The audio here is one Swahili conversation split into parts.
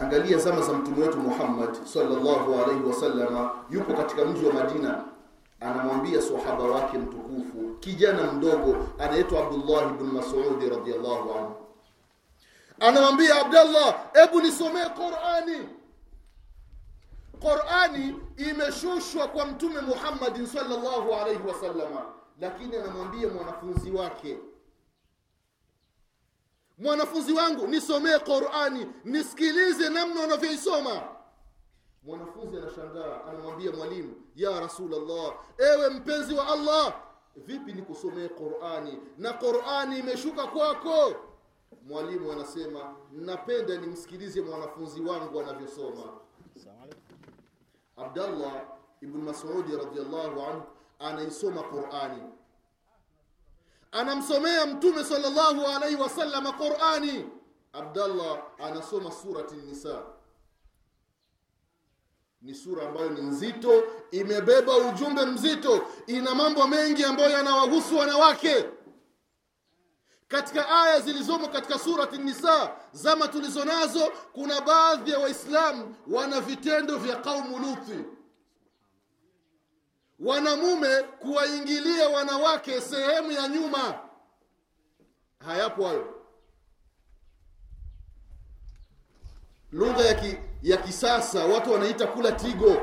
angalia zama za mtume wetu Muhammad sallallahu alaihi wasallama yupo katika mji wa Madina. Anamwambia sahaba wake mtukufu kijana mdogo anaitwa Abdullah ibn Mas'ud radhiyallahu anhu. Anamwambia Abdallah, hebu nisomee Qur'ani. Qur'ani imeshushwa kwa mtume Muhammad sallallahu alaihi wasallama lakini anamwambia mwanafunzi wake mwanafunzi wangu nisomee Qur'ani nisikilize namna unavyoisoma mwanafunzi anashangaa anamwambia mwalimu ya rasulllah ewe mpenzi wa allah vipi nikusomee qurani? Na qurani imeshuka kwako. Mwalimu anasema napenda nimsikilize mwanafunzi wangu anavyosoma. Abdallah ibnu masudi radiallahu anhu anaisoma qurani anamsomea mtume sallallahu alaihi wasallam qurani. Abdallah anasoma surati nisa. Ni sura ambayo ni nzito imebeba ujumbe mzito ina mambo mengi ambayo yanawahusu wanawake. Katika aya zilizomo katika surati nisa zama tulizo nazo kuna baadhi ya waislamu wana vitendo vya kaumu luthi wanamume kuwaingilia wanawake sehemu ya nyuma. Hayapo hayo. Lugha ya, ki, ya kisasa watu wanaita kula tigo.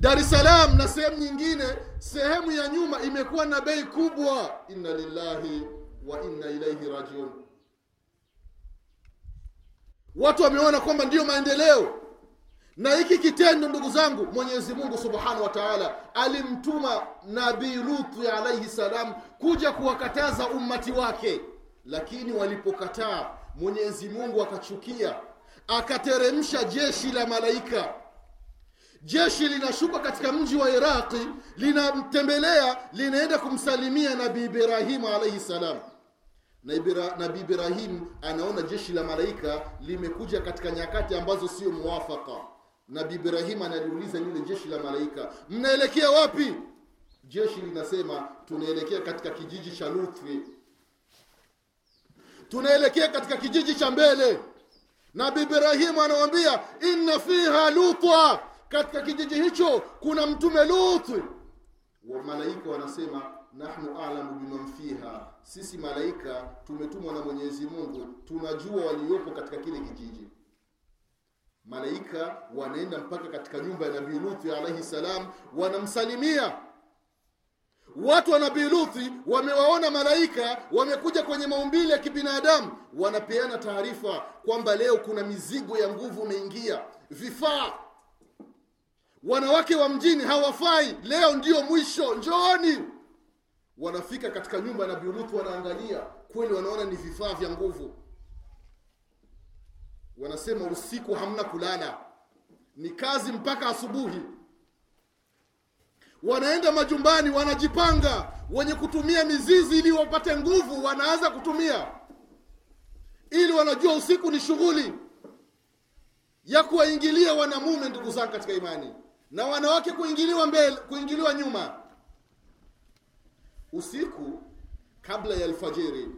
Dar es salaam na sehemu nyingine sehemu ya nyuma imekuwa na bei kubwa. Inna lillahi wa inna ilaihi rajiun. Watu wameona kwamba ndiyo maendeleo na hiki kitendo ndugu zangu mwenyezi mungu subhanahu wa taala alimtuma nabii luthi alaihi salam kuja kuwakataza ummati wake. Lakini walipokataa mwenyezi mungu akachukia akateremsha jeshi la malaika. Jeshi linashuka katika mji wa iraqi linamtembelea linaenda kumsalimia nabii ibrahimu alaihi salam. Nabi Ibra, nabii ibrahim anaona jeshi la malaika limekuja katika nyakati ambazo sio muwafaka nabii ibrahim analiuliza lile jeshi la malaika mnaelekea wapi? Jeshi linasema tunaelekea katika kijiji cha luthi tunaelekea katika kijiji cha mbele. Nabii ibrahimu anawambia inna fiha lutwa. Katika kijiji hicho kuna mtume luthi malaika wanasema nahnu alamu biman fiha. Sisi malaika tumetumwa na mwenyezi mungu tunajua waliopo katika kile kijiji malaika wanaenda mpaka katika nyumba ya nabii luthi alaihi salam wanamsalimia. Watu wa nabii luthi wamewaona malaika wamekuja kwenye maumbile ya kibinadamu wanapeana taarifa kwamba leo kuna mizigo ya nguvu umeingia vifaa. Wanawake wa mjini hawafai. Leo ndio mwisho. Njooni. Wanafika katika nyumba ya nabii luthi wanaangalia. Kweli wanaona ni vifaa vya nguvu wanasema usiku hamna kulala. Ni kazi mpaka asubuhi. Wanaenda majumbani wanajipanga. Wenye kutumia mizizi ili wapate nguvu wanaanza kutumia. Ili wanajua usiku ni shughuli ya kuwaingilia wanamume ndugu zangu katika imani. Na wanawake kuingiliwa mbele kuingiliwa nyuma. Usiku kabla ya alfajiri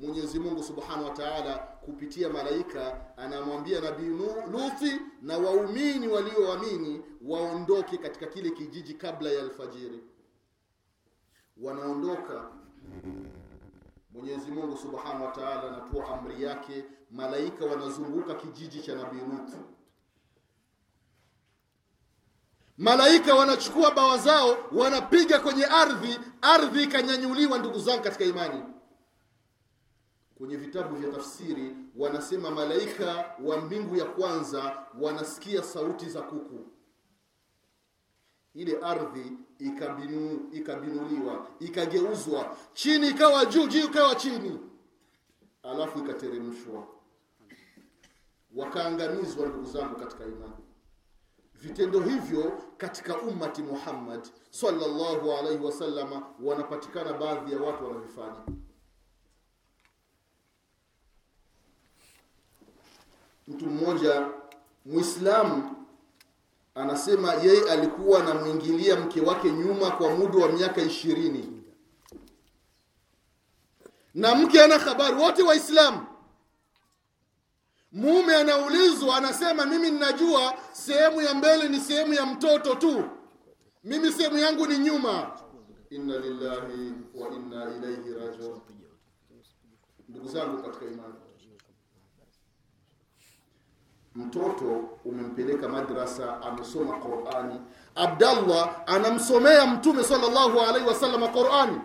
mwenyezi mungu subhanahu wa taala kupitia malaika anamwambia nabii luthi na waumini walioamini waondoke katika kile kijiji kabla ya alfajiri. Wanaondoka. Mwenyezi mungu subhanahu wa anatoa amri yake. Malaika wanazunguka kijiji cha nabii luthi. Malaika wanachukua bawa zao wanapiga kwenye ardhi. Ardhi ikanyanyuliwa ndugu zangu katika imani kwenye vitabu vya tafsiri wanasema malaika wa mbingu ya kwanza wanasikia sauti za kuku. Ile ardhi ikabinu, ikabinuliwa ikageuzwa. Chini ikawa juu juu ikawa chini. Alafu ikateremshwa. Wakaangamizwa ndugu zangu katika imani. Vitendo hivyo katika ummati muhammad sallallahu alaihi wasallama wanapatikana baadhi ya watu wanavifanya mtu mmoja mwislamu anasema yeye alikuwa anamwingilia mke wake nyuma kwa muda wa miaka ishirini. Na mke ana habari wote waislamu. Mume anaulizwa anasema mimi ninajua sehemu ya mbele ni sehemu ya mtoto tu. Mimi sehemu yangu ni nyuma. Inna lillahi wa inna ilaihi rajiun. Ndugu zangu katika imani mtoto umempeleka madrasa amesoma qurani. Abdallah anamsomea mtume salllahu alaihi wasallam qurani.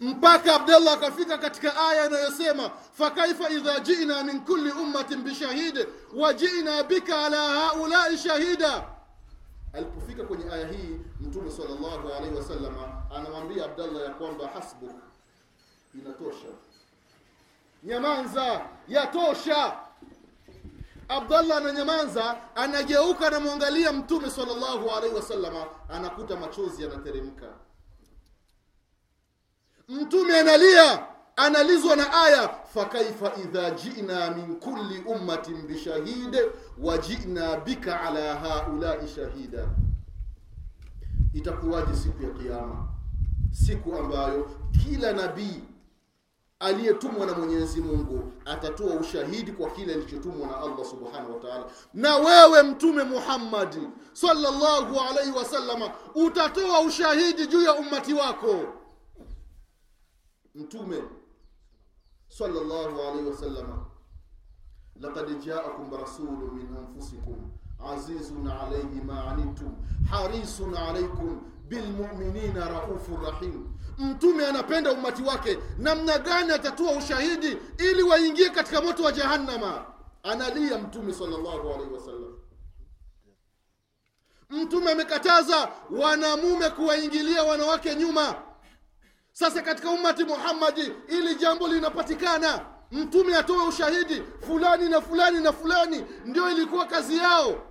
Mpaka abdallah akafika katika aya inayosema fakaifa idha jina min kulli ummatin bishahid wa jina bika ala haulai shahida. Alipofika kwenye aya hii mtume salllahu alaihi wasallama anamwambia abdallah ya kwamba hasbuk inatosha. Nyamanza yatosha abdallah ananyamaza, anageuka anamwangalia mtume sallallahu alaihi wasallama anakuta machozi yanateremka. Mtume analia analizwa na aya fakaifa idha jina min kulli ummatin bishahid wa jina bika ala haulai shahida. Itakuwaje siku ya Kiyama, siku ambayo kila nabii aliyetumwa na mwenyezi mungu atatoa ushahidi kwa kile alichotumwa na allah subhanahu wa taala. Na wewe mtume muhammadi sallallahu alaihi wasallama utatoa ushahidi juu ya ummati wako. Mtume sallallahu alaihi wasallama laqad jaakum rasulun min anfusikum azizun alaihi ma anittum harisun alaikum bilmuminina raufu rahim. Mtume anapenda umati wake. Namna gani atatoa ushahidi ili waingie katika moto wa jahannama? Analia mtume sallallahu alaihi wasallam. Mtume amekataza wanamume kuwaingilia wanawake nyuma. Sasa katika ummati muhammadi ili jambo linapatikana mtume atoe ushahidi fulani na fulani na fulani. Ndio ilikuwa kazi yao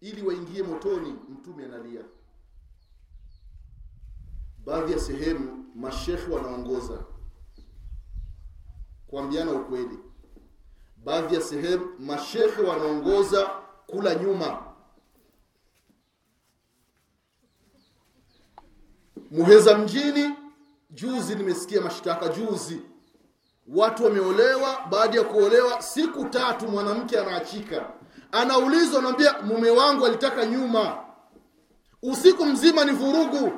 ili waingie motoni mtume analia. Baadhi ya sehemu mashekhe wanaongoza. Kuambiana ukweli. Baadhi ya sehemu mashekhe wanaongoza kula nyuma. Muheza mjini juzi nimesikia mashtaka juzi. Watu wameolewa baada ya kuolewa siku tatu mwanamke anaachika anaulizwa anamwambia mume wangu alitaka nyuma. Usiku mzima ni vurugu.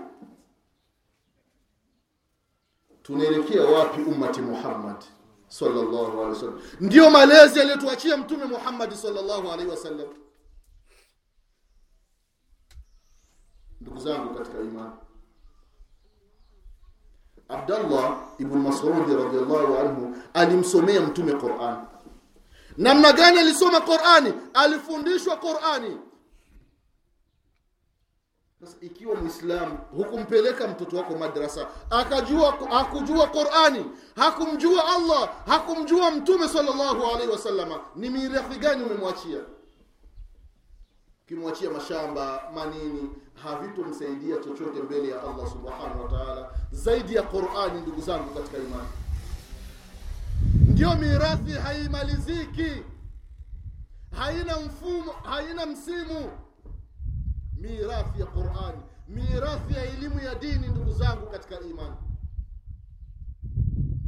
Tunaelekea wapi ummati muhammad sallallahu ndiyo malezi aliyotuachia mtume muhammadi sallallahu alaihi wasallam. Ndugu zangu katika imani abdallah ibn masudi radiallahu anhu alimsomea mtume quran namna gani alisoma qurani? Alifundishwa qurani. Sasa ikiwa mwislamu hukumpeleka mtoto wako madrasa akajua hakujua qurani hakumjua allah hakumjua mtume salllahu alaihi wasallama ni mirathi gani umemwachia? Ukimwachia mashamba manini havitomsaidia chochote mbele ya allah subhanahu wa taala. Zaidi ya qurani ndugu zangu katika imani ndiyo mirathi haimaliziki. Haina mfumo haina msimu. Mirathi ya qurani mirathi ya elimu ya dini ndugu zangu katika imani